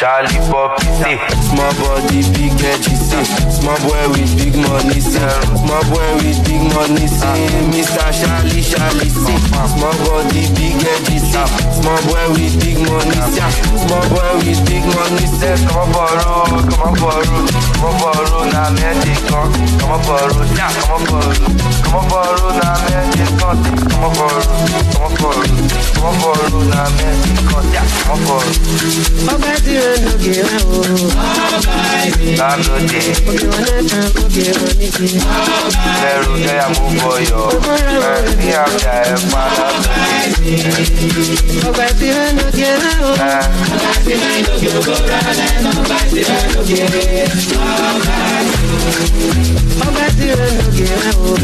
Charlie Pop, say, Small body, big head, she say. Small boy with big money, say. Small boy with big money, say. Mr. Charlie, Charlie, say. Small body, big head, she say. Small boy with big money, say. Small boy with big money, say. come on, borrow, come on, come borrow, now, take on, come on, borrow, yeah, come on, borrow, come on, borrow, now, man, take on, come on, borrow, come on, borrow, come on, borrow, now, man, take on, yeah, come on, borrow, Ọba tí ó ń lòkè rẹ̀ o. Lálódé, Òkè wọn náà tán òkè wọn ní ti. lẹ́rù lẹ́yà mú bọ̀yọ̀, ẹ̀ ní àbíà ẹ̀ pa lálódé, Ọba tí ó ń lòkè rẹ̀ o. ẹ̀ Ọba tí ó ń lòkè rẹ̀ o. Ọba tí o. Owó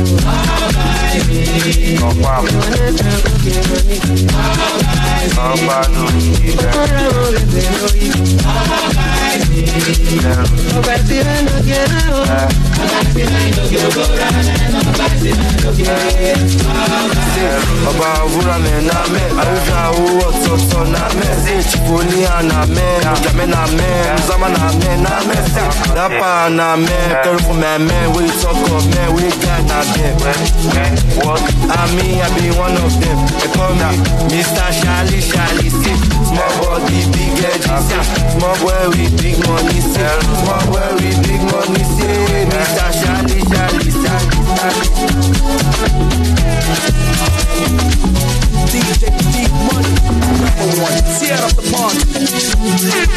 ọ̀tọ̀ọ̀tọ̀ na mẹ́. Ṣé ìṣìkò ní àná mẹ́, ìjàmẹ́ na mẹ́, Mùsàmá na mẹ́ na mẹ́. Dápà na mẹ́, kẹrù fún mẹ́ mẹ́, wíì tọkọ mẹ́, wíì gá na bẹ̀. what? I mean, I be one of them. They call me Mr. Charlie, Charlie, see. Small body, big head, see. Small boy with big money, see. Small boy with big money, see. Mr. Charlie, Charlie, Charlie. DJ Dee Money, number one, tear the party.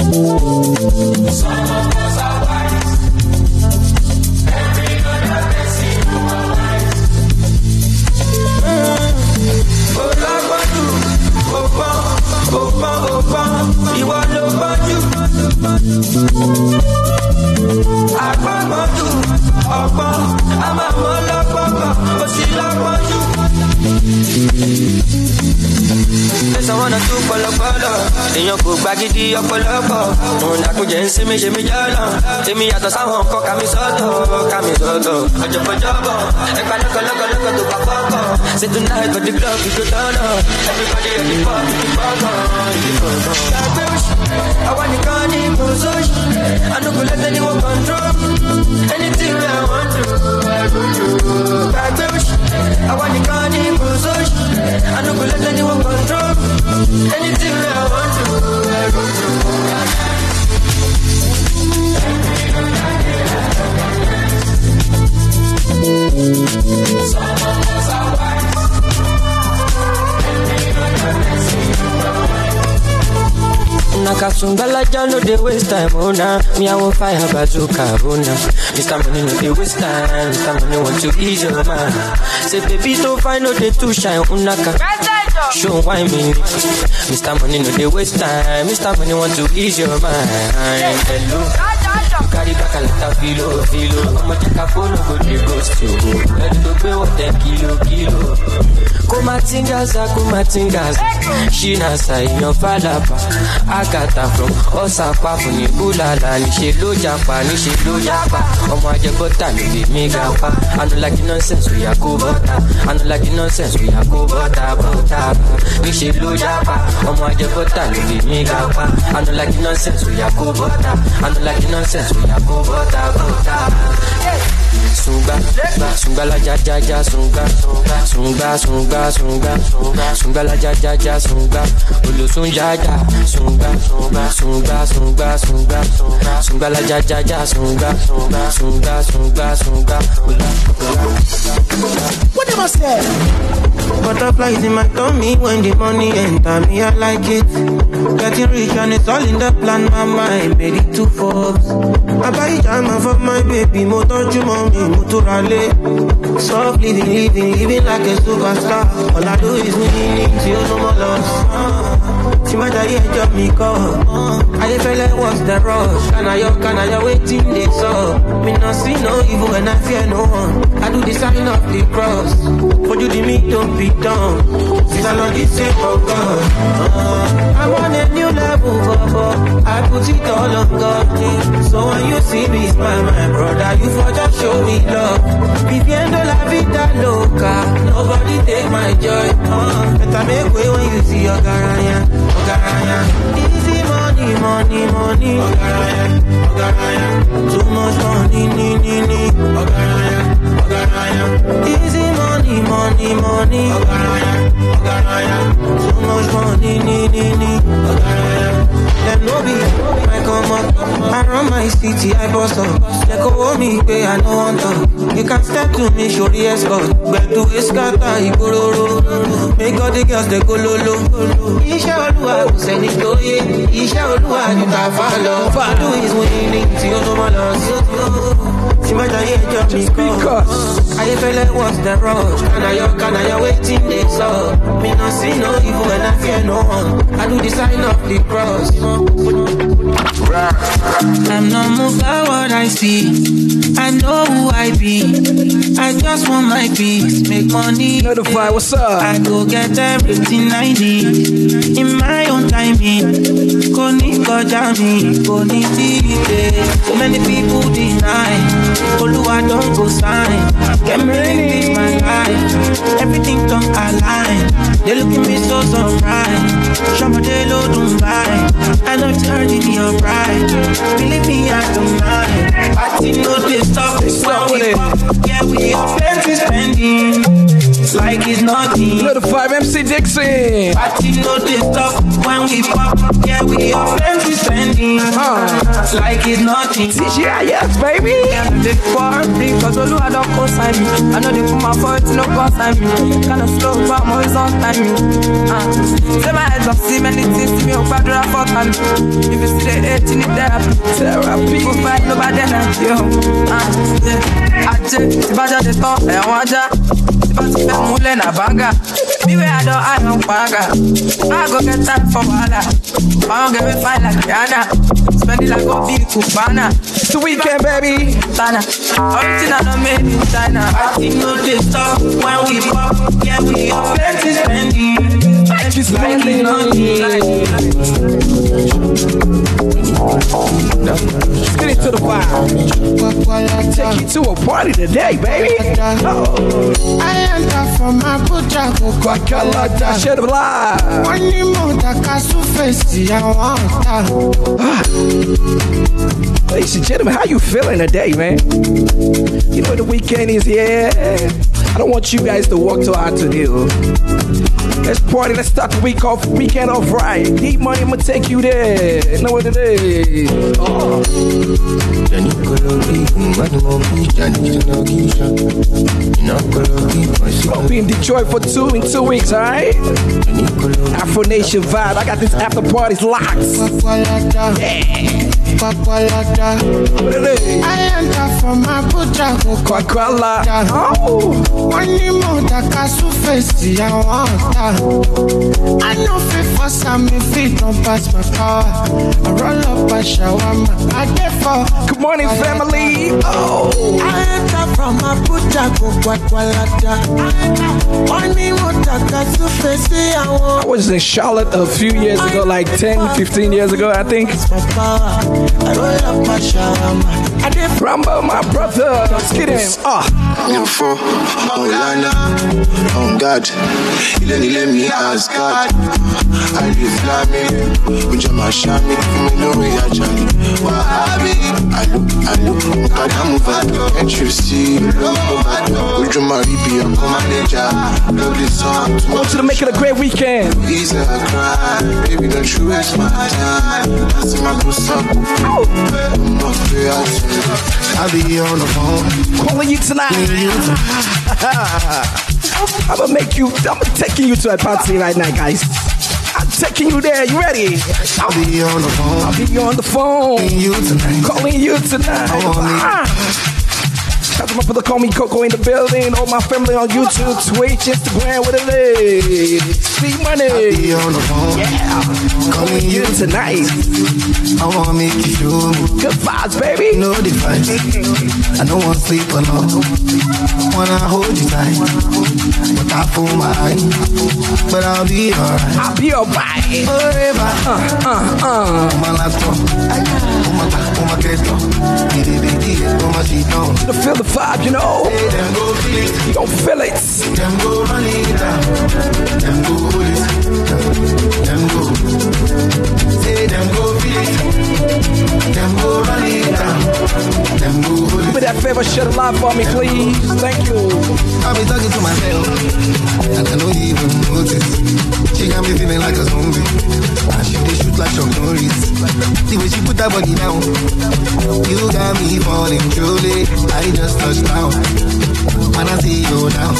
Ìwọ Agbọ́gbọ́njú ọgbọ́n a máa mọ lọ́gbọ́gbọ́ ó sì lọ́gbọ́njú. Tẹ̀sán wọn náà tún pọlọpọlọ, èèyàn kò gbagidi ọ̀pọ̀lọpọ̀. Òun làkúnjẹ ń sinmi ṣe mí jọ́lọ̀. Èmi yàtọ̀ sáwọn nǹkan kàmi sọ́tọ̀, kàmi sọ́tọ̀. Ọ̀jọ̀gbọ́jọ́bọ̀, ẹ̀ka lọ́kọ̀lọ́kọ̀lọ́kọ̀ tó pa pọ́pọ̀. Say tonight for the club we go turn up. Everybody the pub, the pọ́pọ̀, the pọ́pọ̀. Àwa nìkan ní mọ̀ọ́sọ́ọ̀ṣì. Àánú kò lẹ́sẹ̀ ní wọ́n control. Anything I want do, I do. Àwa nìkan ní mọ̀ọ́sọ́ọ̀ṣì. Àánú kò lẹ́sẹ̀ ní wọ́n control. Anything I want I go do. Nakasumbalaja no dey waste time, oh nah. Me fire bazooka, oh nah. Mr. Money no dey waste time, Mr. Money want to ease your mind. Say baby don't find no dey too shine, unaka. Oh Show why me, Mr. Money no dey waste time, Mr. Money want to ease your mind. Hello. You carry back a lot of filo, filo. I'ma take phone, go what ten kilo, kilo. Kumatingaza. Shina sayan falapa. Agata from Osapa Búlàlà. Níṣe ló japa, ló japa. Ọmọ ló lè mí gapa. I no like nonsense, oya kó bọ́ta. I no like nonsense, kó bọ́ta, bọ́ta. Níṣe ló japa. Ọmọ ajẹgbọ́ta ló lè mí gapa. I no like nonsense, oya kó bọ́ta. I no like nonsense. Nonsense, we are go butter, butter. Sunga, sunga la ja ja ja sunga, sunga sunga sunga, sunga la ja ja ja sunga, olosun ja ja sunga, sunga sunga sunga, sunga la ja ja ja sunga, sunga sunga sunga. What am I say? Butterflies in my tummy when the money enter me, I like it. Getting rich and it's all in the plan, my mind made it to Forbes. I buy jama for my baby, mo tọ́jú mọ́ mi, mo tó ra lé. Soft living, living, like a superstar. All I do is tí ó no more loss. Tí má jayé ẹjọ́ mi kọ́. Ayéfẹ́lẹ́ was the rush. Kanayo, kanayo, waiting they saw. Me no see no evil when I fear no one. I do the sign of the cross. Fojú di mi don't be done. Since I love this same for God. Uh, I'm on a new level, Bobo. I put it all on God. So when you see me smile, my brother, you for just show me love. Viviendo la vida loca. Nobody take my joy. Uh, better make way when you see your garaya. Easy money, money, money. Ogaraya, Ogaraya. Too much money, ni, ni, ni. Ogaraya, Ogaraya. Easy money, money, money. Ogaraya, Ogaraya. Too much money, ni, ni, ni. Ogaraya. No be come up, I run my city, I boss up. They hold me, pay, I no want to. You can step to me, show the escort. But to escata, ibororo. Make all the girls, they go lolo. Iṣẹ́ olúwa kò sẹ́ni tó yé. Iṣẹ́ olúwa ni ká fà lọ. Fàdú is winning tí ó ló mọ́ lọ sí. Tí má jayé ẹjọ́ mi kọ́. Ayéfẹ́lẹ́ was the rush. Kànáyọ̀ kànáyọ̀ wetin dey sup. Me no see no evil and I fear no one. I do the sign of the cross. I'm not moved by what I see. I know who I be. I just want my peace, make money. Notify, what's up? I go get everything I need in my own timing. Kò ní kọjá mi, ní dìde. So many people deny. Olúwa don go sign. Kẹ́mi live my life. Everything don align. They look at me so surprised. Ṣọmọdé ló dùn báyìí. I know turn in your pride. Believe me, I don't mind. Party no dey stop. When we pop, yeah, we have plenty spending. It's like it's nothing. Notify MC Dixon. Party no dey stop when we pop. Yeah, we have plenty spending. It's like it's nothing. Yeah, yes, baby. Yeah, They party cause Oluwa don co-sign me I know they put my foot no consign me Kinda slow but I'm always on timing uh, Say my heads up, see many things See me I'm up, gbàdúrà for time If you see the hate, you need therapy Therapy. Go fight, nobody energy yo uh, yeah. Ajé, tí bá jáde tán, ẹ̀wọ̀n ajá Tí bá ti fẹ́ múlẹ̀ nà bága Me wey I don eye on paga I go get time for wahala I don't get me fine like Rihanna Spend it like Obi Cubana It's the weekend, baby. China. Original not made in China. Party no dey stop when we pop. Yeah, we have plenty spending. Like it's nothing. Let's get into the vibe. Take you to a party today, baby. Oh, I enter from Abuja, Kwakalata, shed of live. wọ́n ní mo dàka súfèsì àwọn ọ̀tá. Ladies and gentlemen, how you feeling today, man? You know the weekend is here. I don't want you guys to work too hard today. oh. Let's party. Let's start the week off. Weekend off right. Dee Money, I'ma take you there. Know what it is. Uh. Oh. I'll be in Detroit for two in two weeks, alright? Afro Nation vibe. I got this after parties locked. Kwakwalada, kwakwalada. I enter from Abuja, Kwakwala. Oh. wọ́n ní mo dàka súfèsì àwọn ọ̀tá. I no fit force am if it don pass my power. I roll up a shawarma, I dey for. Good morning, family. Oh. I enter from Abuja Kwakwalada. Wọ́n ní mo dàka súfèsì àwọn I was in Charlotte a few years ago, like 10, 15 years ago, I think. My. I roll up a shawarma, I for. Rambo, my brother. Get him. Ah. Info, Maulana, on God, ilé nílé mi Asgard, Alif Lami, Ojama Shami, fún mi lórí ajá ni, Wàhábì, can't you see? Would you marry be a manager? Love this song. I want you to make it a great weekend. Please I cry, baby don't you waste my time. I see my puss up. I'm not fair. I'll be on the phone. Calling you tonight. I'm gonna make you. I'm taking you to a party right now, guys. I'm taking you there. You ready? I'll be on the phone. I'll be on the phone. Calling you tonight. Calling you tonight. Shout to the Call Me Coco in the building. All my family on YouTube, Twitch, Instagram, with what it is. See money. Be on the phone. Yeah. Calling you tonight. I wanna make you me. Good vibes, baby. No device. I don't want to sleep alone. Wanna hold you tight. But I fool my eye. But I'll be alright. I'll be alright. Forever. Uh, uh. On my laptop. On my back, on my keto. Didi didi, on my sheet on. To feel the vibe, you know. Hey, them feel it. You it. me that favor, share the live for me, please. Thank you. I've been talking to myself, I don't even notice. She got me feeling like a zombie. And she they shoot like Chuck Norris. The way she put that body down, you got me falling truly. I just touched down. When I see you now,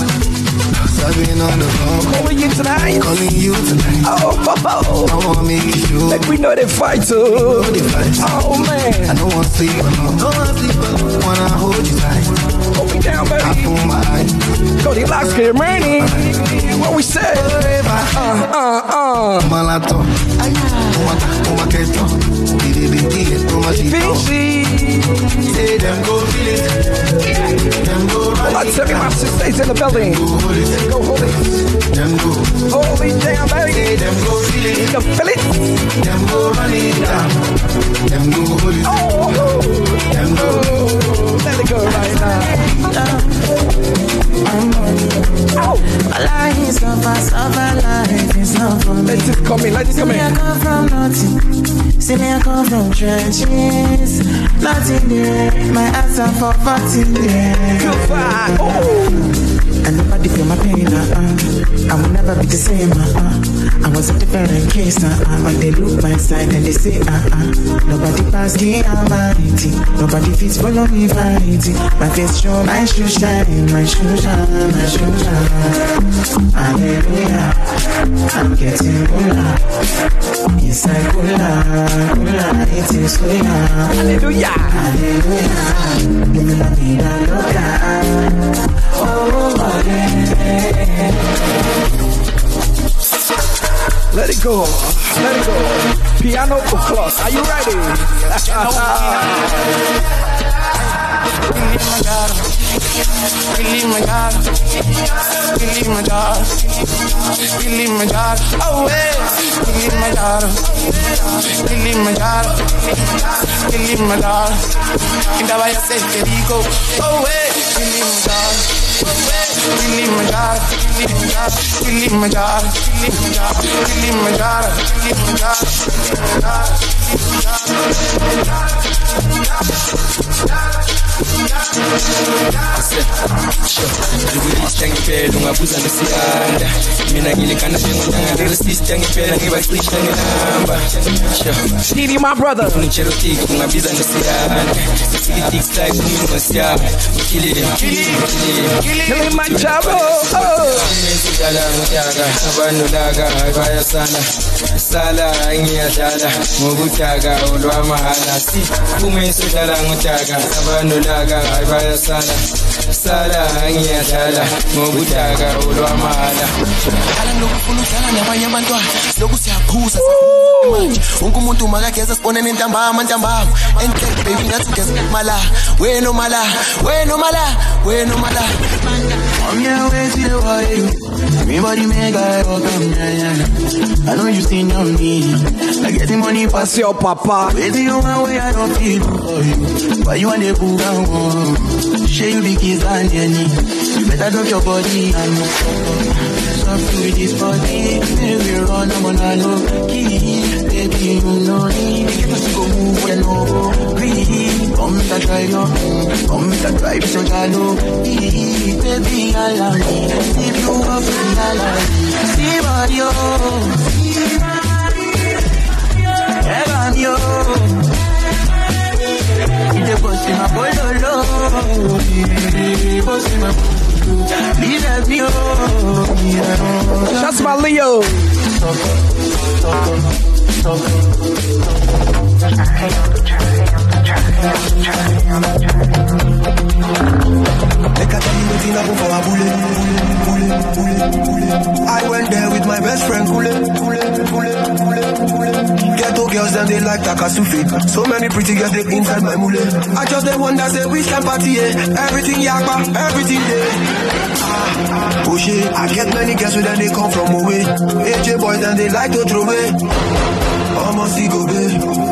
subbing on the phone, Calling you tonight. calling you tonight. Oh, oh, oh. I wanna make you. Like we know they fight too. No device. Oh, man. I don't want to sleep alone. Don't want to sleep alone. Wanna hold you tight. Hold me down, I pull my eye. Cody Locks, get money. What we say? Uh, uh, uh. malato uma questão Didi, didi, uma chitão Vinci. Say them go feel it Them go run Well, I it tell you, my down sister's in the building. Go hold it Go hold it. Them go Hold it down, Say baby. them go feel You can feel it. Them go run it down Them go hold it Oh, let it go right now. Ow. My life is suffer, suffer life is not for me. Let it come in. Let it See me, I come from nothing. See me, I come from trenches. Nothing there. My answer for 14 there. Good vibe. Oh. And nobody feel my pain, uh-uh. I will never be the same, uh-uh. I was a different case, uh-uh. When they look my side and they say, uh-uh. Nobody pass the vanity. Nobody fits follow me vanity. My face show, my shoe shine, my shoe shine, my shoe shine. Hallelujah. I'm getting cooler. Inside cooler, cooler, it is cooler. Hallelujah. Hallelujah. Give me la vida loca. Oh, oh, oh. Let it go. Let it go. Piano clock. Are you ready? Kilimanjaro, Kilimanjaro, Kilimanjaro, oh hey, Kilimanjaro, Kilimanjaro, Kilimanjaro, Indaba ya se te digo, oh hey, Kilimanjaro, Kilimanjaro, Kilimanjaro, Kilimanjaro, Kilimanjaro, Kilimanjaro, Kilimanjaro, Ngilista ngempela ungabuza nesiyanda. Mina ngilingana njengonyanga ngempela ngibacisha ngihamba Stevie, my brother. ngitshelotiki ungabiza nesiyanda. Sisikitix like umuntu ngesiyami ngikilile ngikilile Kilimanjaro. Ngiyadlala ngudaka abantu laka bayasala. Sala ngiyadlala ngokudaka olwamahala si sodlala ngudaka abantu laka bayasala sala ngiyadlala ngokudaka olwamahala Dlala lokufuna udlala nabanye abantwana lokhu siyaphuza manje wonke umuntu makageza sibone nentambama ntambama. Enhle baby ngathi ugeza mala wena mala wena mala wena mala I'm here waiting for you everybody make I welcome yeah, yeah. I know you seen on me I get the money pass your papa. Waiting you one way I don't feel for you Why you want to pull down one Share you big kiss and You better drop your body and move forward with this body run I'm on a low key Baby you know me us go move when Breathe Come try no. Mm, Come a drive so. Ee, Baby, allow me. If you want me. See body, oh. Evan, yo. Ide bossy ma bololo. Bossy ma bololo. Leave me, oh. Yeah. To my Leo. Make I tell you I went there with my best friend. Ghetto girls them they like Takasufi. So many pretty girls they inside my mule. I just they wonder say which can party yeah. Everything yakba, everything there. Ah, oh shit, I get many girls with them they come from away. AJ boys and they like to throw away. Almost go babe.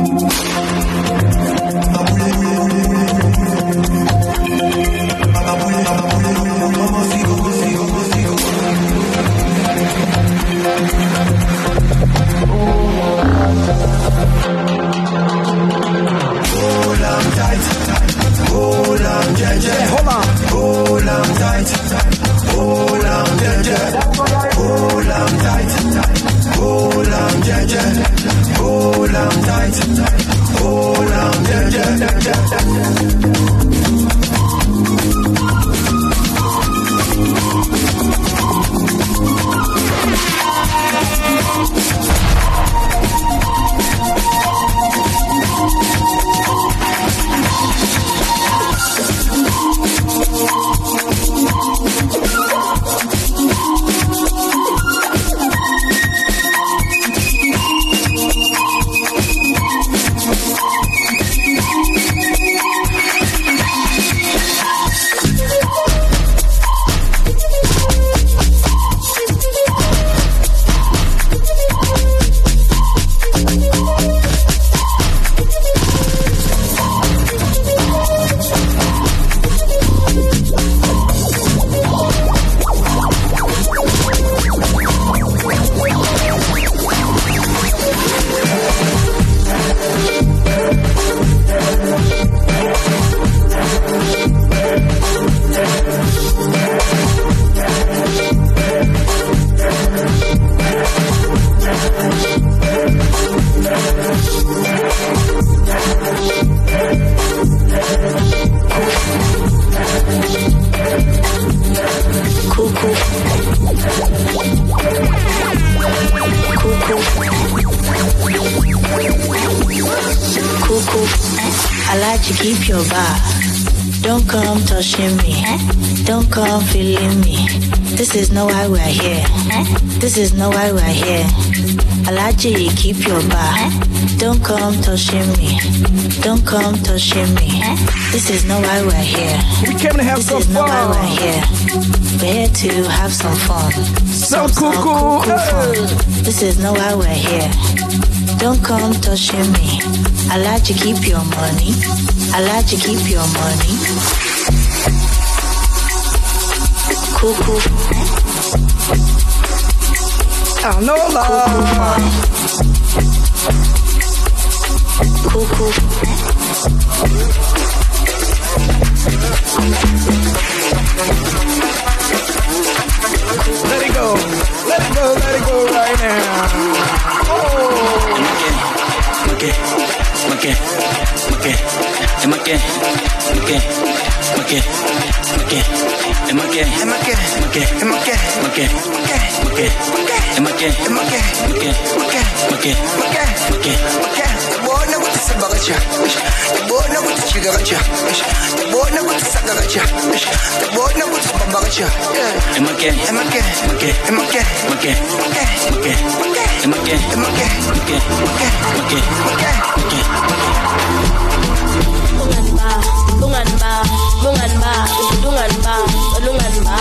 Not why we're here. This is not why we're here. I like to keep your bar. Don't come touching me. Don't come touching me. This is not why we're here. We came to have this some is not why fun. we're here. We're here to have some fun. So Some- cuckoo, cuckoo fun. This is not why we're here. Don't come touching me. I like to keep your money. I like to keep your money. Cuckoo. No love. Cuckoo. Let it go. Let it go. Let it go right now. Oh. Maque, maque, maque, es maque, maque, maque, maque, es maque, es maque, maque, es maque, maque, maque, es maque, es maque, maque, maque, maque, maque, Bona ukuthi sibakaja. Bona ukuthi chigakaja. Bona ukuthi sakakaja. Bona ukuthi bambakaja. es maque, es maque, maque, es maque, maque, maque, es maque, es maque, maque, maque, maque, Bungan ba, ba, ba, ba, ba, ba, ba, ba.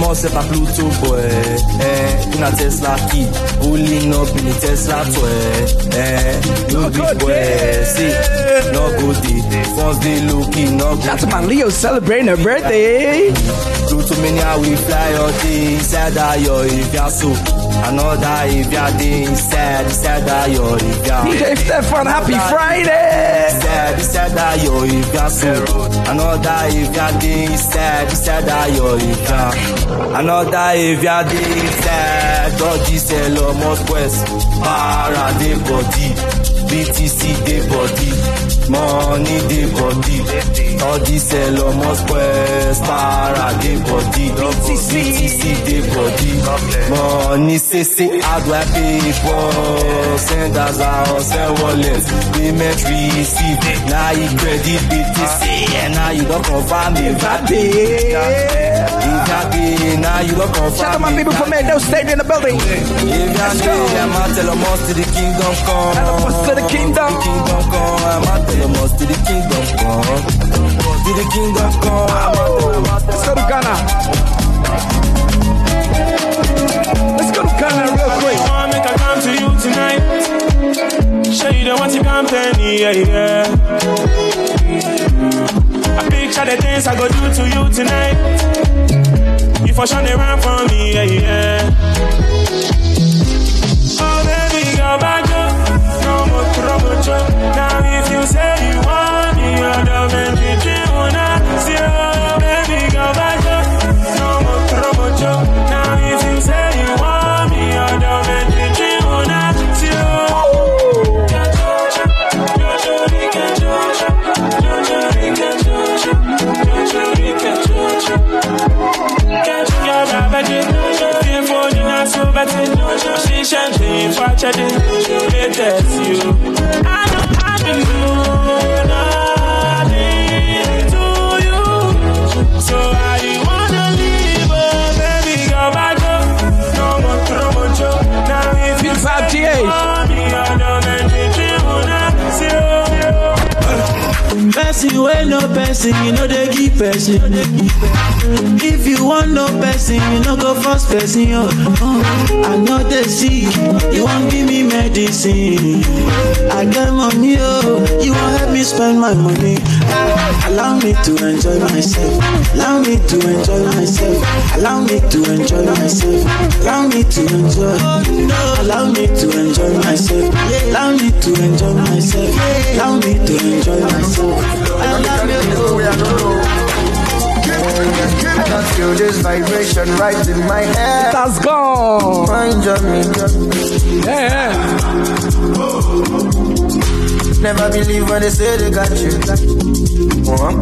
One set a Pluto boy. Eh, in a Tesla key. Pulling up in a Tesla toy. Eh, no big boy. See, no go day. First day low key, no go. Shout out to my Leo celebrating her birthday. Pluto mania we fly all day. Inside that your if ya so. Another if ya day inside, inside that your if ya. DJ Stefan, happy Friday. Inside, inside that your if ya so. Another if ya day inside, inside that your if ya. Another if ya day inside. Dodgy sell almost west. Para de body. BTC de body. Money de body. Dodgy sell almost west. Para de body. BTC de body. Money say say how do I pay for? Send as a send wallet. Payment receive. Now you credit BTC. And now you don't confirm if I pay. If now you don't. Shout out my people from Meadow State in the building. Let's go. tell them to the kingdom come. Tell 'em us to the kingdom. The kingdom come. I'ma tell them us to the kingdom come. To the kingdom come. I'ma tell them us Let's go to Ghana. Let's go to Ghana real quick. I wanna make I come to you tonight. Show you the to come penny, yeah, yeah. I picture the things I go do to you tonight. You for sure they run for me, yeah, yeah. Oh, baby, go back up. No more trouble. Now if you say you want me, the man that you wanna see. Oh, baby, go back up. No more trouble. Now wey no person, you know they give person. If you want no person, you no go first person. Oh, oh. I know they sick, you want give me medicine. I get money, oh, you want help me spend my money. Ah, Allow me to enjoy myself. Allow me to enjoy myself. Allow me to enjoy myself. Allow me to enjoy. Allow me to enjoy myself. Allow me to enjoy myself. Allow me to enjoy myself. Allow me to I can feel this vibration right in my head. That's gone. Mind on me. Yeah. Never believe when they say they got you. One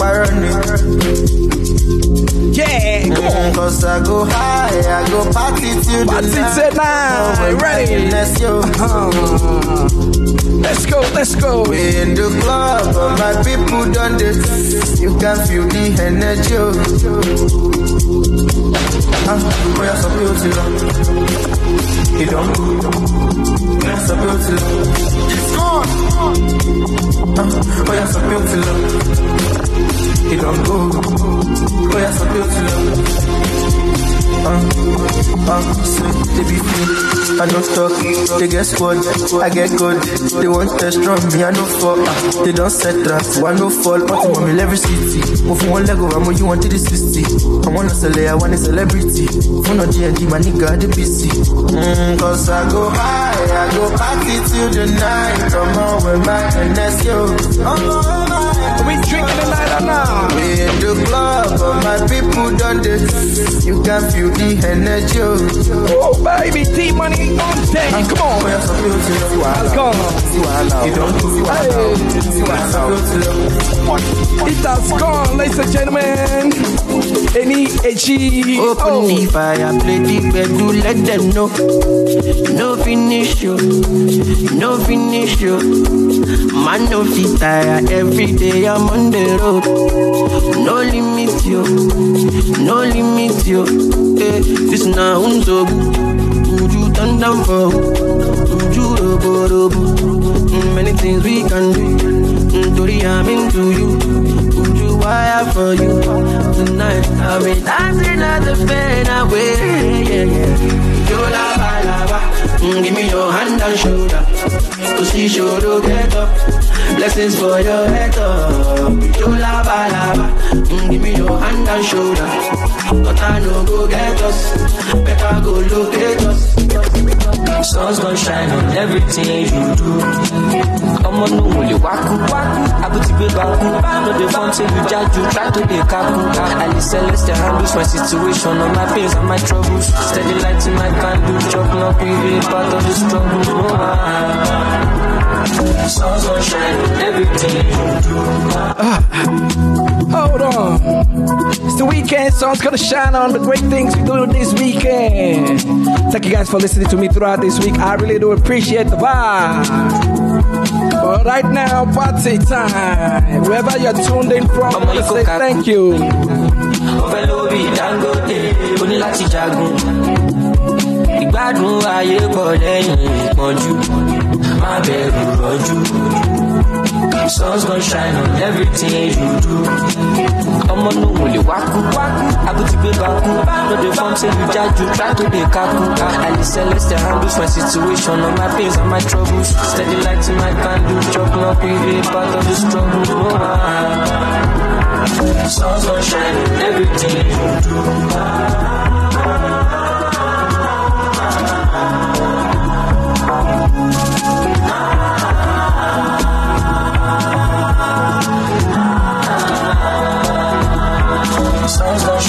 Yeah, come on. Cause I go high, I go party till the night. tonight. Oh, when Ready? happiness, yo. Let's go, let's go. We in the club, but my people done this. You can feel the energy. yo. Ah, boy, you're so beautiful. You don't go. You're so beautiful. It's. Ah, boy, you're so beautiful. You don't go. Boy, you're so beautiful. Uh, uh, say they be free. I don't talk, they get squad. I get good. They want test from me, I no fall. Uh, they don't set traps, I no fall. But I'm in every city. Move one leg over, I'm you want to the 60. I wanna sell I want a celebrity. Phone on GND, my nigga, the PC. Mm, cause I go high, I go party till the night. Come on with my NS, yo. We drinking tonight or not? We in the club, but my people done this. You can feel the energy. Oh, baby, T money on deck. Come on. Boy, you're so beautiful. Let's. You don't do It has gone, ladies and gentlemen. Any H-E. Open the fire, play the bedroom, let them know. No finish you, no finish you. Man, no fit tire, every day I'm on the road. No limit you, no limit you. Eh, this now unzo. Turn down for? Robo robo? Mm, Many things we can do. Tori, I'm into you. Would you wire for you tonight. I'll be dancing at the fade away. Yeah, yeah. Yo, lava, lava. Mm, give me your hand and shoulder. Cause you should get up. Blessings for your head up. Yo, lava, lava. Mm, give me your hand and shoulder. But I know go get us. Better go locate us. Sun's gonna shine on everything you do. ọmọ no wòlé wákú wákú àbútí gbé bákú no dey form say you jájú try to dey kaku ali celeste handles my situation all my pains and my troubles steady light in my candle chop knock we be part of the struggle no man. Sun's do. Hold on. It's the weekend, it's gonna shine on the great things we do this weekend. Thank you guys for listening to me throughout this week. I really do appreciate the vibe. But right now, party time. Wherever you're tuned in from, I wanna say thank you. ìgbádùn ayé pọ̀ lẹ́yìn ìpọ́njú bẹ̀rù rọ́jú. Sun's gonna shine on everything you do. ọmọ no wòlé wákú wákú àbútí gbé bákú no dey form say you jájú try to dey kaku ali celeste handles my situation all my pains and my troubles steady light in my candle chop knock we be part of the struggle. Sun's gonna shine on everything you do.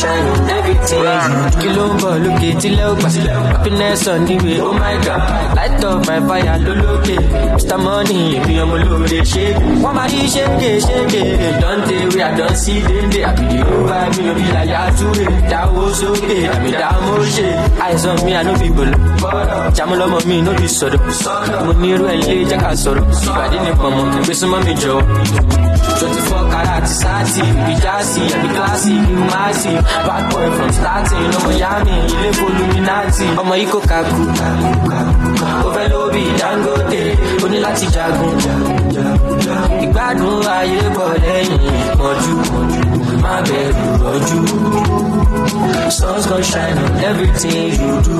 Shine ń bọ̀ lókè tílẹ̀ ó? Happiness on the way, oh my god. Light up my fire lólókè. Mr. Money, èmi ọmọ olóore ṣe. Wọ́n máa yí ṣége ṣége. Dante wey I don see dédé. Àbìlí ó bá mi bí láyà túwé. Dáwó sókè, àmì dámó ṣe. Àìsàn mi àná fi gbòòlò. Jàmú lọ́mọ mi ló fi sọ̀rọ̀. Mo ní irú ẹ̀ ilé jẹ́ ká sọ̀rọ̀. Ìpàdé ní pọ̀nmọ́, ìgbésùnmọ́ mi jọ̀wọ́. 24 karat sati, Bijasi, every classy, massive. Bad boy from starting, no Miami, ilé Illuminati. Ọmọ yìí kò kaku, ó fẹ́ lóbi Dangote, ó ní láti jagun. Ìgbádùn ayé bọ̀ lẹ́yìn ìpọ́njú, má bẹ̀rù rọ́jú. Sun's gonna shine on everything you do.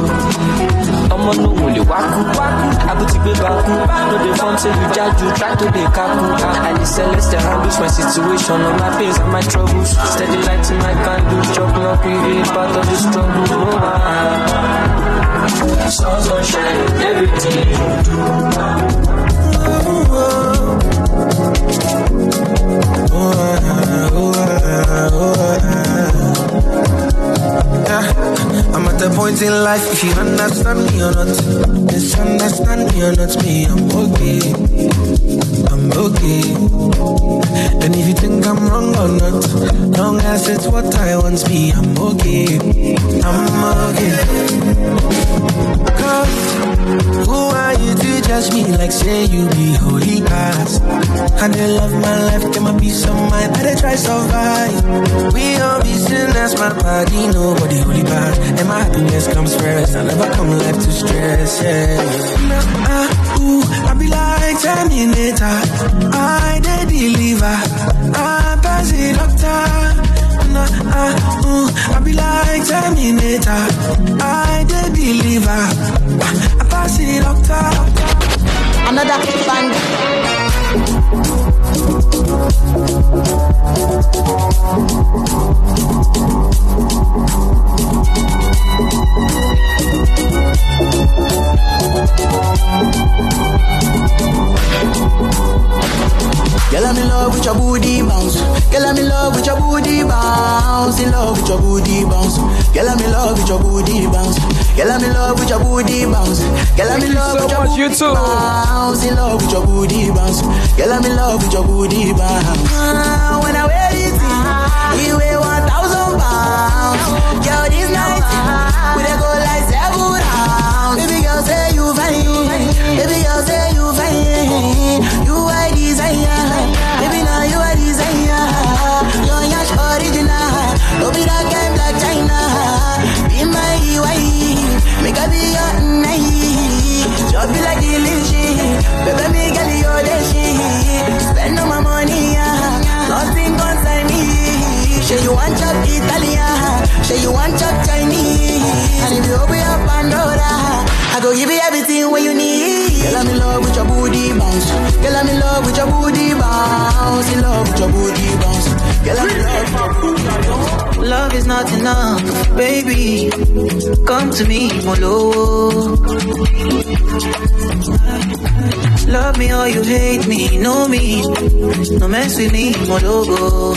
I'm ọmọ no wòlé wákú wákú àbútí gbé bákú no dey form say you jájú try to dey kaku ali celeste handles my situation all my pains and my troubles steady light in my candle chop knock we be part of the struggle oh, no man. Sun's gonna shine on everything you do. Life if you understand me or not. Misunderstand me or not, me, I'm okay. Okay. And if you think I'm wrong or not, long as it's what I want, me, I'm okay. I'm okay. Cause who are you to judge me like say you be holy past? And they love my life, get my peace of mind, I try survive. We all be sinners, my body, nobody holy bad. And my happiness comes first, I never come life to stress, yeah. Nah, ah, ooh, I be like Terminator, I they deliver, I pass it doctor. Nah, ah, ooh, I be like Terminator, I they deliver, I pass it doctor. Another bang. Girl, I'm in love with your booty bounce. Girl, I'm in love with your booty bounce. In love with your booty bounce. Girl, I'm in love with your booty bounce. Girl, I'm in love with your booty bounce. Girl, I'm in love with your booty bounce. In love with your booty bounce. Girl, I'm in love with your booty bounce. Ah, when I wear it, you weigh one thousand pounds. Girl, this night we dey go like seven rounds. Baby girl, say you fine. Say you want chop Chinese. And if you open up Pandora, I go give you everything what you need. Girl, I'm in love with your booty bounce. Girl, I'm in love with your booty bounce. In love with your booty bounce. Girl, I'm in love with your booty bounce. Love is not enough, baby. Come to me, Molo. Love me or you hate me, know me. No mess with me, Mologo.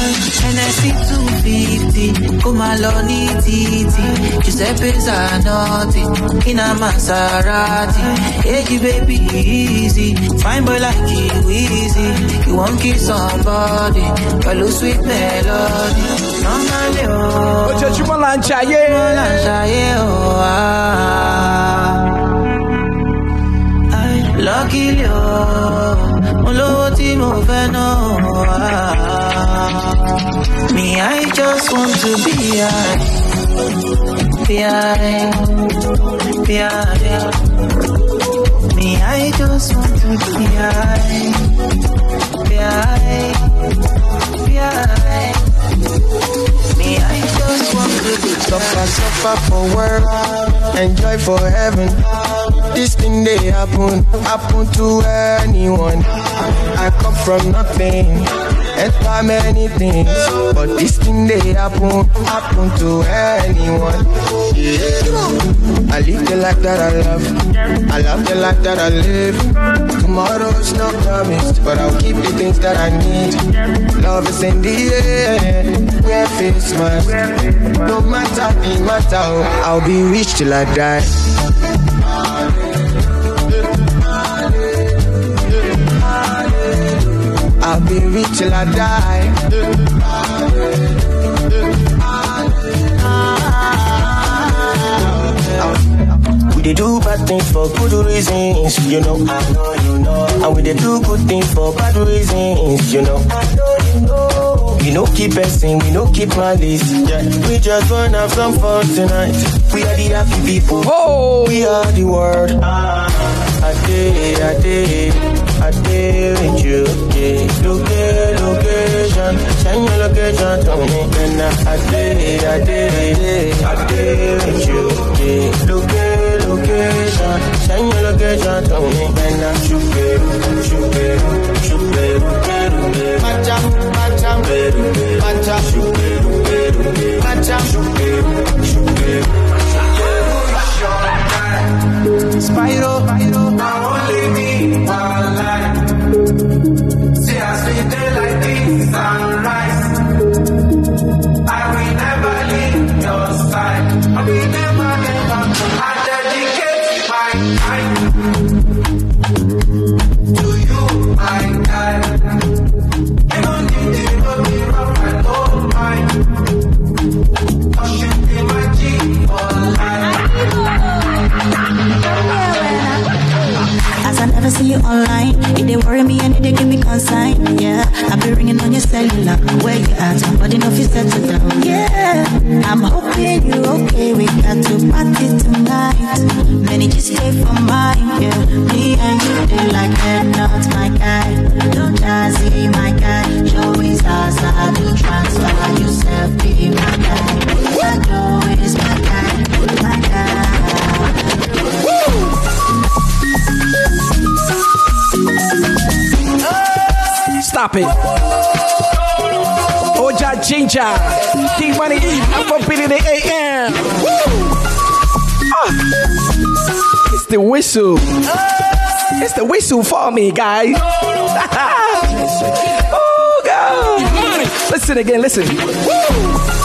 NSC 250, come along, titi. Giuseppe Zanotti, in a Maserati. Hey, baby, easy. Fine boy like you, easy. You won't kiss somebody, but lose sweet melody. Normally, oh. Ojoojúmọ́ là ń jayé. Là ń jayé. Ah. Ay, Luckily, oh. Olówó tí mo fẹ́ náà. Me, I just want to be high. Be high. Be high. Me, I just want to be high. Be high. Be high. Me, I just want to be Suffer, suffer for work, enjoy for heaven. This thing they happen, happen to anyone. I come from nothing, and enter many things, but this thing they happen, happen to anyone. I live the life that I love, I love the life that I live. Tomorrow's not promised, but I'll keep the things that I need. Love is in the air, wear face mask. No matter the matter, I'll be rich till I die. I'll be rich till I die. We dey do bad things for good reasons, you know. I know you know. And we dey do good things for bad reasons, you know. I know you know. We no keep person, we no keep malice. Yeah, we just wanna have some fun tonight. We are the happy people. Oh, we are the world. I day, I day, I day with you. Yeah, location, location, send your location to me. Then I day, I day, I day with you. Yeah, location, location, send your location to me. Then I shoot it, shoot it, shoot it, macha, macha, macha, shoot it, macha, shoot it, shoot it. Spyro, Spyro, worry me it they give me consign. Yeah, I be ringing on your cellular. Where you at? Somebody know if you settle down. Yeah, I'm hoping you're okay. We got to party tonight. Many just stay for mine. Yeah, me and you they like head not my guy. Don't jazzy my guy. Show is us. I do transfer yourself. Be my guy. Your door is my guy. My guy. Stop it. Oja Ginger. Dee Money. I'm from Billy the AM. Ah. It's the whistle. It's the whistle for me, guys. oh, God. Listen again, listen. Woo!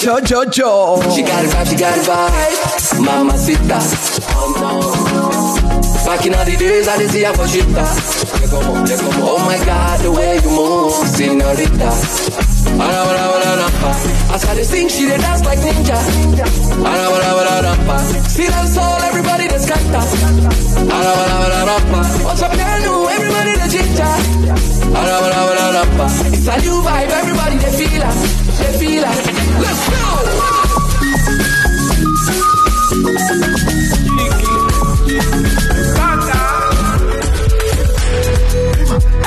Jo, jo, jo. She got it vibe, she got it vibe. Mama Sita. Back in all the days, I did see her for shifter. Oh my God, the way you move, senorita. As I sing, she dey dance like ninja. See that soul, everybody dey scatter. What's up? New, everybody dey ginger. It's a new vibe, everybody dey feel it, they feel it.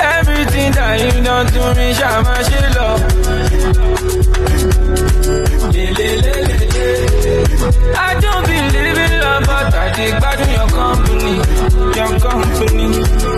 Everything that you done to me, Shama. I don't believe in love, but I dig back in your company, your company.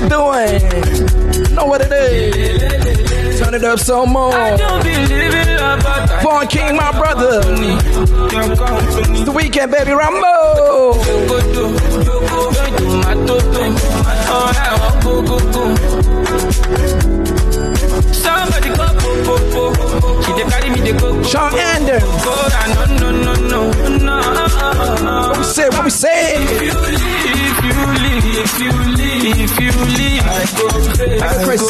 The great things you're doing. Know what it is. Turn it up some more. I don't believe in love, Born King, my brother. It's the weekend, baby Rambo. Somebody go. She dey carry me, dey go, go. Sean Anders. Go, no, no, no, no, no. What we say? What we say? If you leave, if you leave, if you leave, I go crazy. Hey, Chris.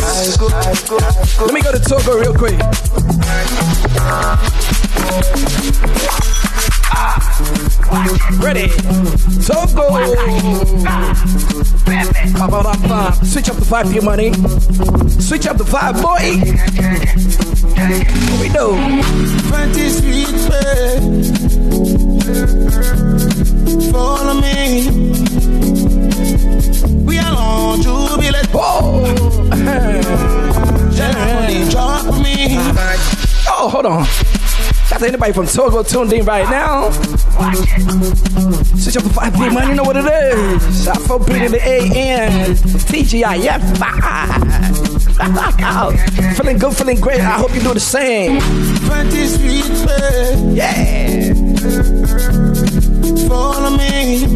Let me go to Togo real quick. Ah. Ready? Togo. Switch up the vibe, your money. Switch up the vibe, boy. What we do? Twenty sweet babe. Follow me. We are on jubilee. Oh. Money drop me. Oh, hold on. Got anybody from Togo tuned in right now? Switch up the 5 big man, you know what it is. Shot for beat in the AM. TGIF. feeling good, feeling great. I hope you do the same. Twenty sweet babe. Yeah. Follow me.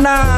Oh,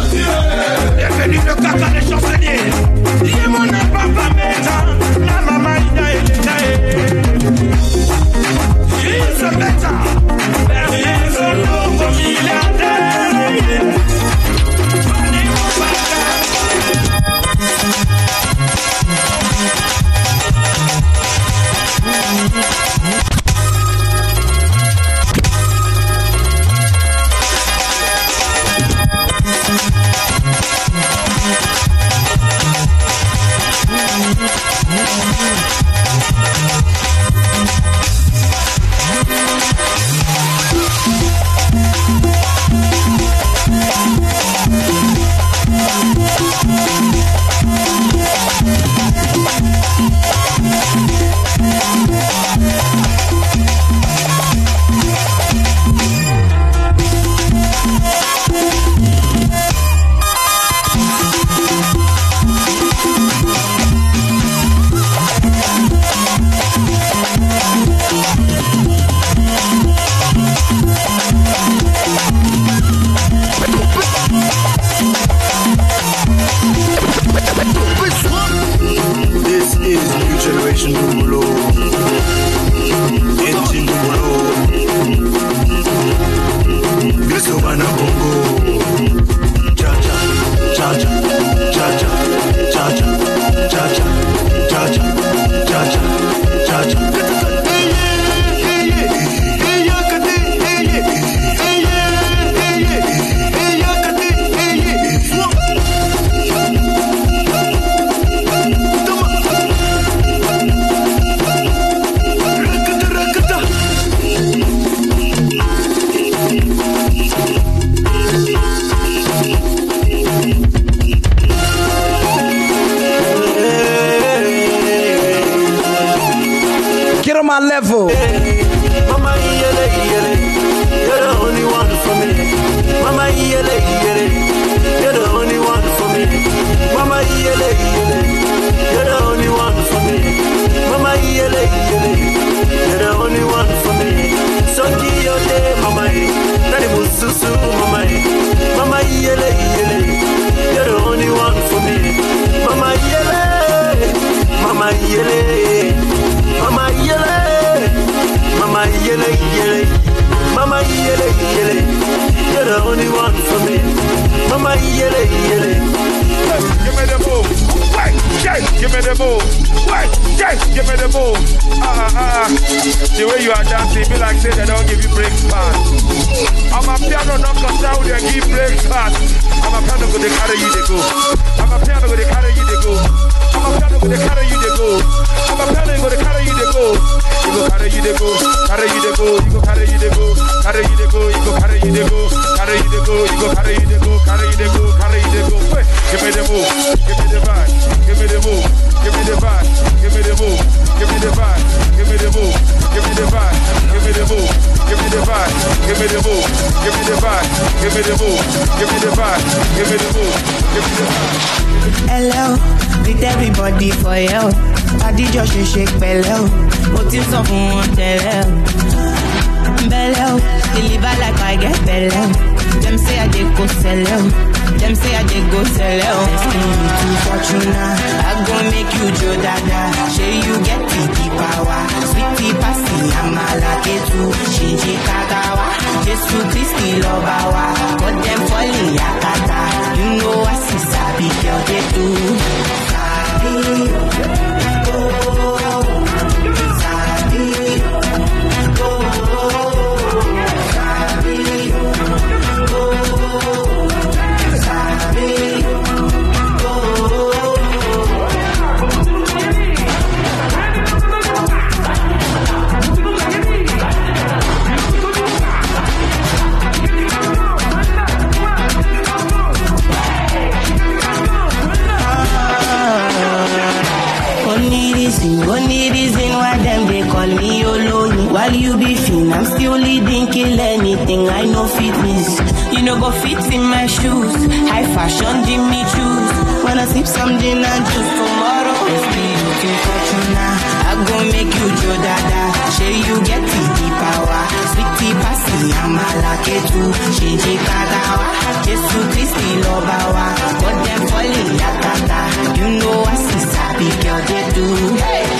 I like I get better. Them say I did go sell you. Them say I did go sell you. Send me to Fortuna. I go make you Joe Dada. Say you get the power. Sweetie Pasi Amala too. Shinji Kagawa. Jesu Christi Lobawa. Got them falling Yakata. You know I see Sabi girl they do. Sabi. and I'm still leading, kill anything I know fitness. You know go fit in my shoes, high fashion Jimmy shoes. Wanna sip something and just tomorrow. If me looking fortuna, I go make you jodada. Say you get it power, sweetie pasi lucky ketu. Change kagawa, Jesu Christi lobawa. But them falling yakata, you know I see sabi girl they do. Hey.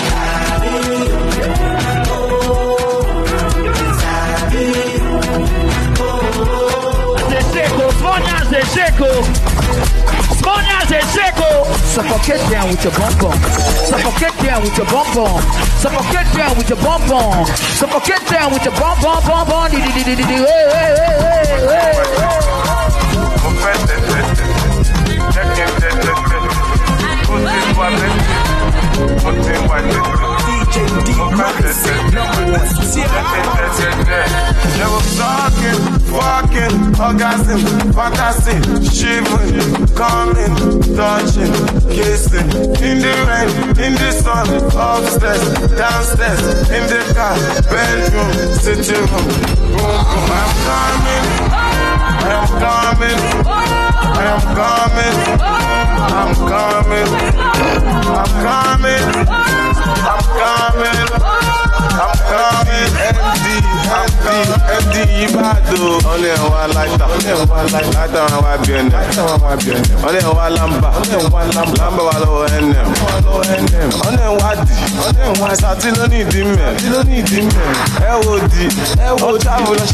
Seco, Smonia ze seco. Smonia ze seco. Suffocate down with your bum bum. Suffocate down with your bum bum. Suffocate down with your bum bum. Suffocate down with your bum bum bum bum. Di di di di di di. Hey hey hey hey hey. They were talking, fucking, orgasm, fantasy, shivering, coming, touching, kissing, in the rain, in the sun, upstairs, downstairs, in the car, bedroom, sitting room, boom, boom. I'm coming, I'm coming, I'm coming, I'm coming, I'm coming, I'm coming, I'm coming, MD, MD, MD, Ibado. Only one lighter, only one lighter, lighter on my bien, lighter on my bien. Only one lamba, only one lamba, lamba wa lo NM, lo NM. Only a wadi, only one sati ló ní ìdí mẹ́, sati ló ní ìdí mẹ́. Ẹ wo di, ẹ wo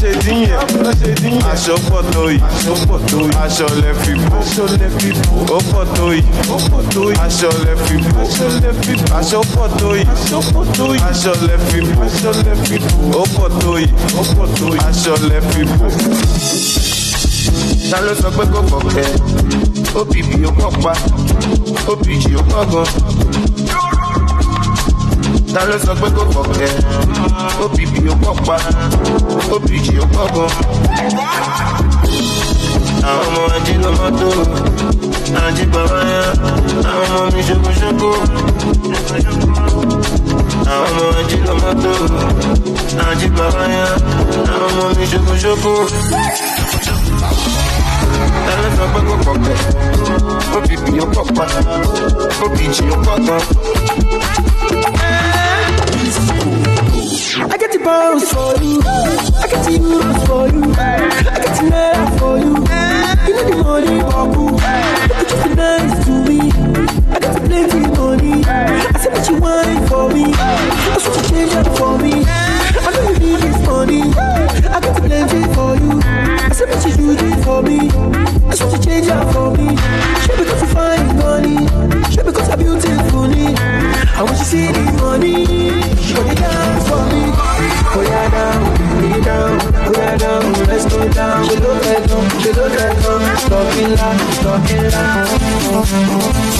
ṣe dín yẹn, lọ ṣe dín yẹn. Aṣọ pọ̀ tó yìí, aṣọ pọ̀ tó yìí. Aṣọ lẹ fi bò, aṣọ lẹ fi bò. Ó pọ̀ tó yìí, ó pọ̀ tó yìí. Aṣọ lẹ fi bò, aṣọ lẹ fi bò. Aṣọ pọ̀ tó yìí, aṣọ pọ̀ tó yìí. Aṣọ lẹ fi bò, aṣọ lẹ fi bò. Ó pọ̀ tó yìí, ó pọ̀ tó yìí. Aṣọ lẹ fi bò. Ta ló sọ pé kò fọ̀kẹ́? OPP ó kọ́ pa, OPG ó kọ́ gan. Ta ló sọ pé kò fọ̀kẹ́? OPP ó kọ́ pa, OPG ó kọ́ gan. Àwọn ọmọ ají ló mọ́ tó, ají bàbá yá, àwọn ọmọ mi. Àwọn ọmọ ají ló mọ́ tó, ají bàbá yá, àwọn ọmọ mi ó kọ́ gan. I get the bounce for you. I get the for you. I get the love for you. You know the money, babu. You just be nice to me. I got plenty money. I said that you want it for me. I said you change up for me. Talking loud, talking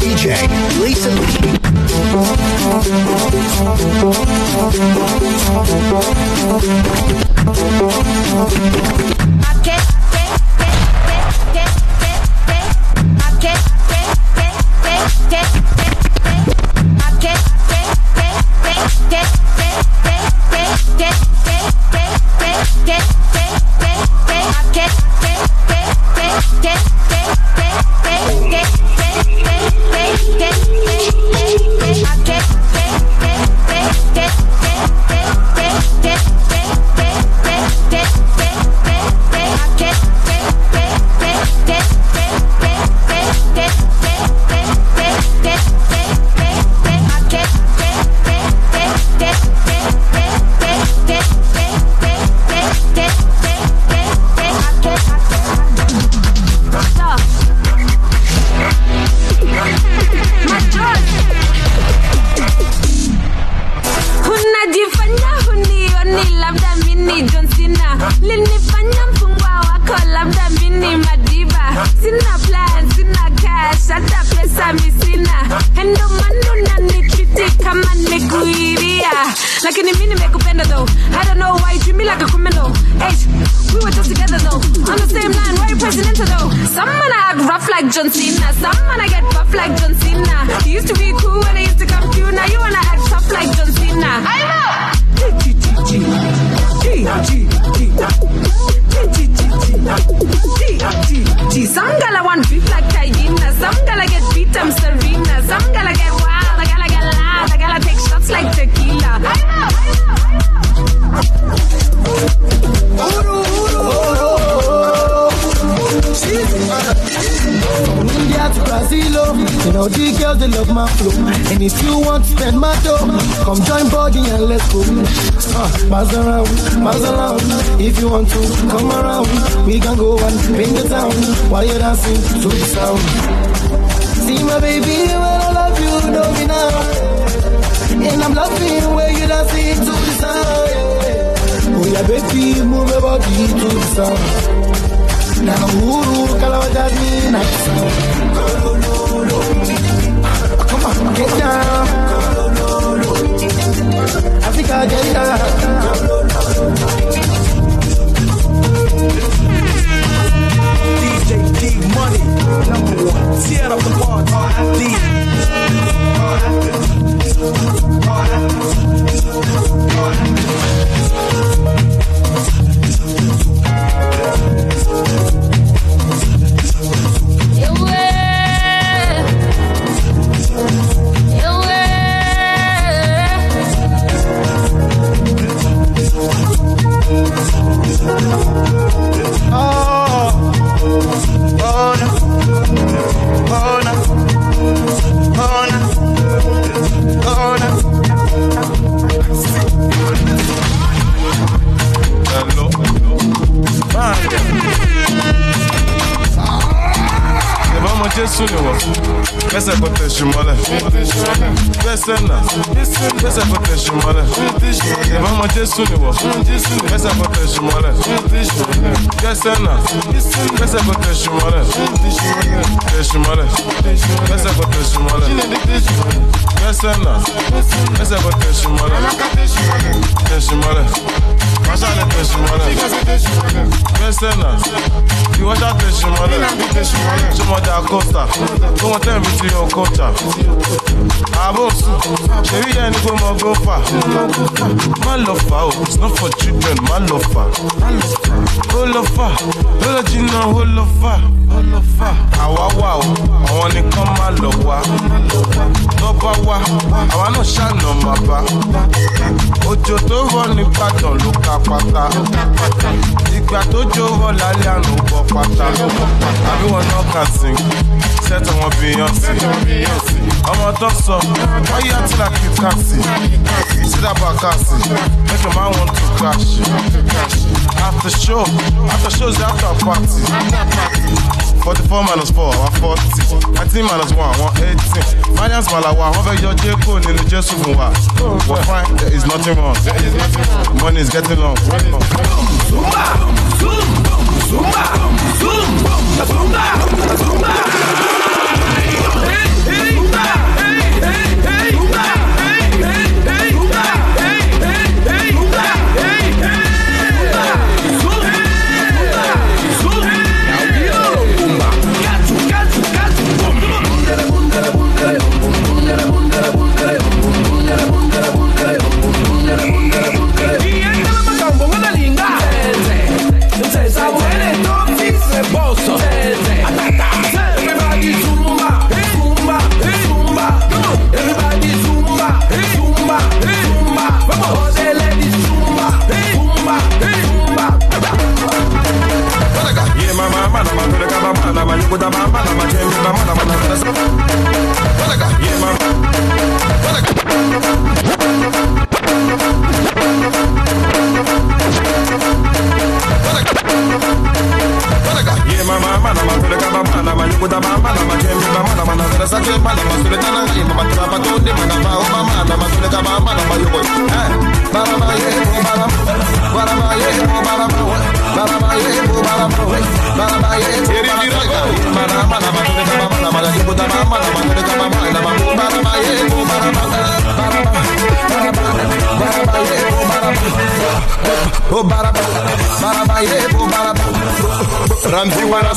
DJ Lisa Pass around. If you want to come around, we can go and bring the town while you're dancing to the sound. See my baby, when I love you, know me now. And I'm loving where you dancing to the sound. Oh yeah, baby, move your body to the sound. Now, Uru, Kalawajani, nice. Come on, get down. Africa, down. DJ Dee Money, number one. Tear up the party. Hello. Yan kọ́ńtà. Àbòsù, ṣèbí yẹn ni pé mo gbó fà. Má lọ fà o, it's not for children, má lọ fà. Ó lọ fà, ó lọ jìnnà, ó lọ fà. Àwa wà o, àwọn nìkan má lọ wá. Tó bá wá, àwa náà ṣàna máa bá. Òjò tó rọ̀ nìbàdàn ló ka pátá. Ìgbà tó jó rọ̀ lálẹ́ ó bọ́ pátá. Àbí wọn náà kà sí, sẹ́tọ̀ wọn Beyonce. Ọmọ tó sọ, wọ́n yá tí la kí káàsì. Sídà bá káàsì, make a man want to crash. After show, after show is after party. Forty-four minus four, àwọn forty. Nineteen minus one, àwọn eighteen. Finance Malawa, wọ́n fẹ́ yọ Jẹ́kò nínú Jésù fún wa. We're fine, there is nothing wrong. Money is getting long. Zumba, zumba, zumba, zumba, zumba, zumba. Mama, mama, that's a good mama, tana, mama, mama, mama, mama, mama, so the mama, you boy. Eh, mama, yeah, mama, Ramzi wana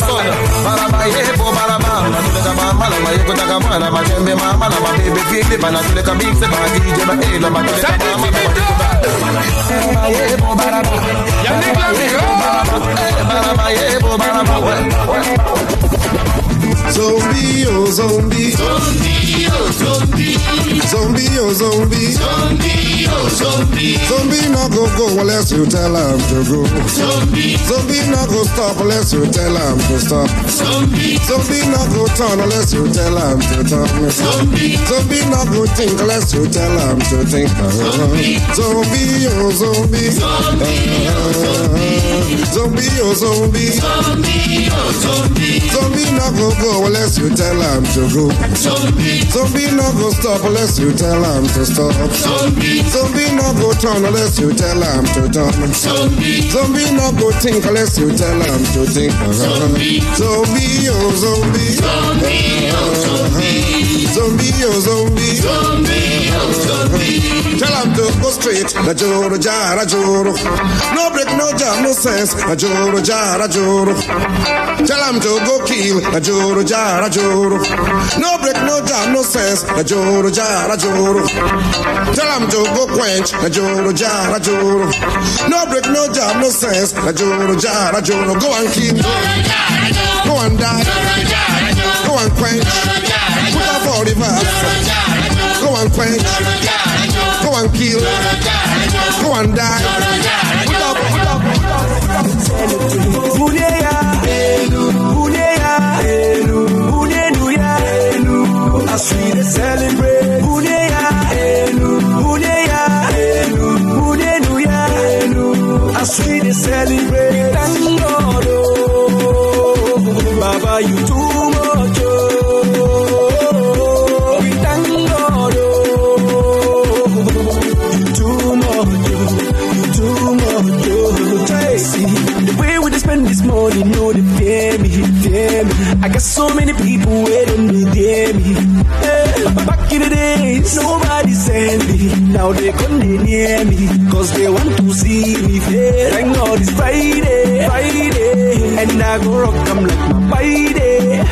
Zombie, oh zombie. Zombie, oh zombie. Zombie, oh zombie. Zombie, oh zombie. Zombie no go go unless you tell him to go. Zombie. Zombie no go stop unless you tell him to stop. Zombie. Zombie no go turn unless you tell him to turn. Zombie. Zombie no go think unless you tell him to think. Zombie. Zombie, oh zombie. Zombie, oh zombie. Zombie, oh zombie. Zombie, oh zombie. Zombie no go go unless you tell him to go. Zombie. Zombie no go stop unless you tell him to stop. Zombie. Zombie no go turn unless you tell him to turn. Zombie. Zombie no go think unless you tell him to think. Zombie. Zombie, oh zombie. Zombie, oh zombie. Zombie, oh zombie. Zombie, oh zombie. Tell him to go straight. Na joro jara joro. No break, no jam, no sense. Na joro jara joro. Tell him to go kill. Na joro jara joro. No break, no jam, no sense. Na joro jara joro. Tell him to go quench. Na joro jara joro. No break, no jam, no sense. Na joro jara joro. Go and kill. Go and die. Go and quench. The verse. Go and quench. Go and kill. Go and die. Put up, put up, put up. Buneya, Elu, Buneya, Elu, Bunenuya, Elu. As we dey celebrate, Buneya, Elu, Buneya, Elu, Bunenuya, Elu. As we celebrate, I got so many people waiting to fear me. Hey, back in the days, nobody sent me. Now they come near me, cause they want to see me fail. Thank God it's Friday, Friday, and I go rock them like my Friday.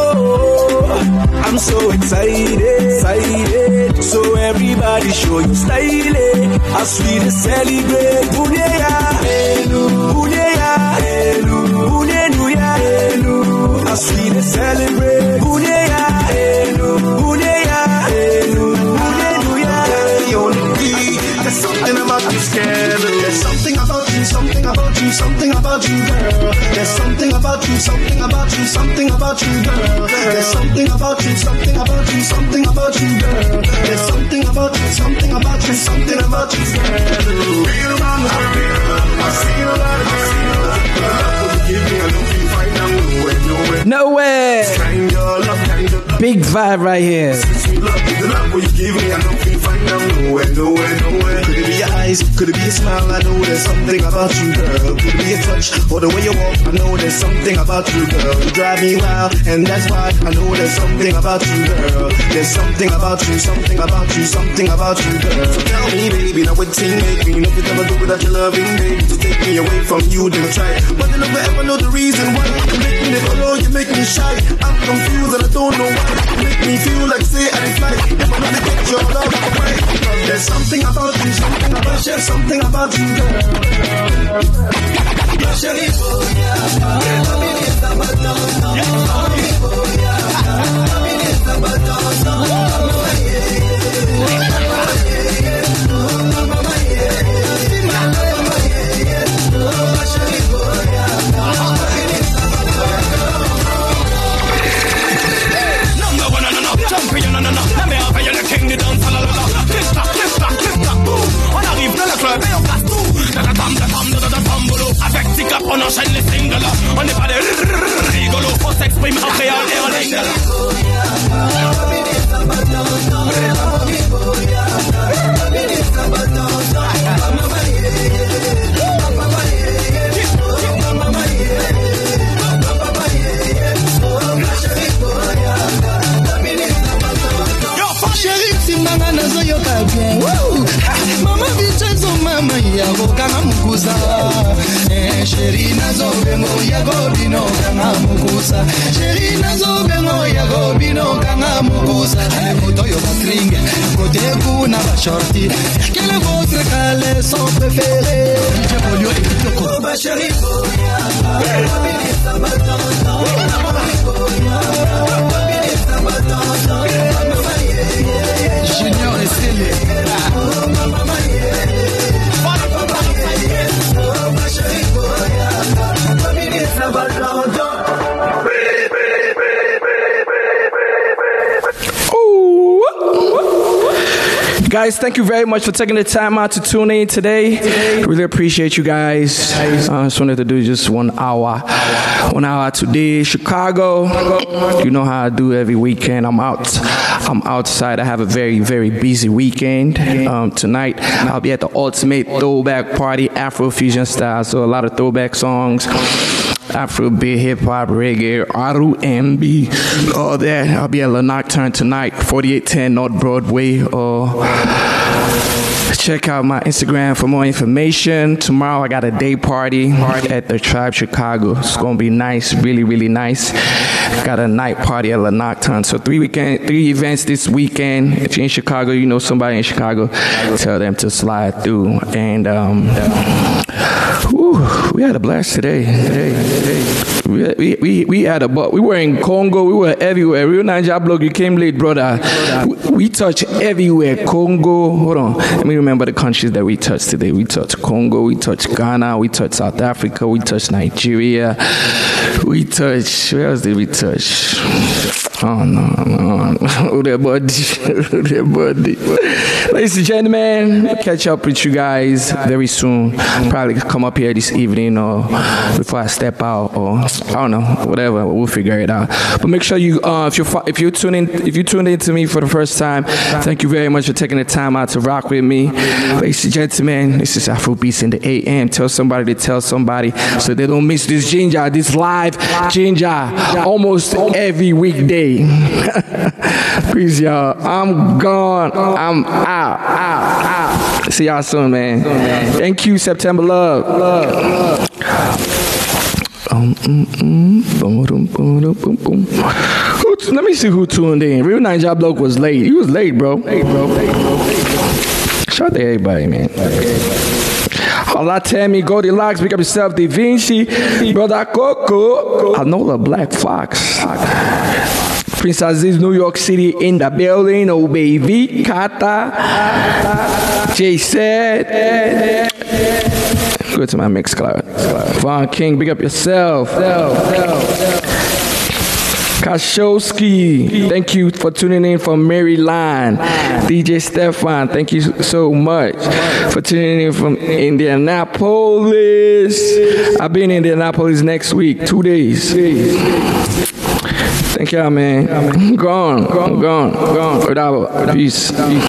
Oh, I'm so excited, excited. So everybody show your style, eh, as we celebrate. Buneya, Elu, As we dey celebrate. Buneya, Elu, Buneya, Elu, Bunenuya, Elu. There's something about this girl. There's something about you, something about you, something about you, girl. There's something about you, something about you, something about you, girl. There's something about you, something about you, something about you, girl. There's something about you, something about you, something about you, girl. Real man, you like I see you like the love you give me, I kind of Big vibe right here. I. Could it be your eyes? Could it be your smile? I know there's something about you, girl. Could it be your touch or the way you walk? I know there's something about you, girl. You drive me wild, and that's why I know there's something about you, girl. There's something about you, something about you, something about you, girl. So tell me, baby, now what team make me? You never do without your loving, baby. To take me away from you, then try. But you never ever know the reason why. You make me follow, you make me shy. I'm confused and I don't know why. You make me feel like say I fly. If I'm gonna get your love away. There's something about you, something about you, something about you, girl. Number Guys, thank you very much for taking the time out to tune in today. Really appreciate you guys. Uh, I just wanted to do just one hour. One hour today. Chicago. You know how I do every weekend. I'm out. I'm outside. I have a very, very busy weekend. Um, tonight, I'll be at the Ultimate Throwback Party, Afrofusion style. So a lot of throwback songs. Afrobeat, hip hop, reggae, R&B, all that. I'll be at La Nocturne tonight, 4810 North Broadway. Or check out my Instagram for more information. Tomorrow I got a day party at the Tribe Chicago. It's gonna be nice, really, really nice. Got a night party at La Nocturne. So three weekend, three events this weekend. If you're in Chicago, you know somebody in Chicago, tell them to slide through. And um, whew, we had a blast today. Today, today. We, we, we, had a but we were in Congo, we were everywhere. Real Niger blog, you came late, brother. We, we touched everywhere. Congo, hold on. Let me remember the countries that we touched today. We touched Congo, we touched Ghana, we touched South Africa, we touched Nigeria, we touched where else did we touch? Oh no, no, oh their body, body. Ladies and gentlemen, I'll catch up with you guys very soon. Probably come up here this evening or before I step out or I don't know, whatever. We'll figure it out. But make sure you, uh, if you if you tune in, if you tuned in to me for the first time, thank you very much for taking the time out to rock with me, ladies and gentlemen. This is Afro Beats in the AM. Tell somebody to tell somebody so they don't miss this ginger, this live ginger, almost every weekday. Peace, y'all. I'm gone. I'm out. Out. Out. See y'all soon, man. Thank you, September Love. Love. Um, mm, mm, t- Let me see who tuned in. Real Nine Job Bloke was late. He was late, bro. Late, bro. Shout out to everybody, man. Hola, Tammy, Goldilocks, pick up yourself, Da Vinci, Brother Coco. I know the Black Fox. Prince Aziz, New York City in the building. Oh, baby. Kata. Jay said. Go to my Mixcloud. Von King, big up yourself. Kashowski, thank you for tuning in from Maryland. DJ Stefan, thank you so much for tuning in from Indianapolis. I'll be in Indianapolis next week, two days. Thank y'all, man. Gone, gone, gone. Without peace. peace.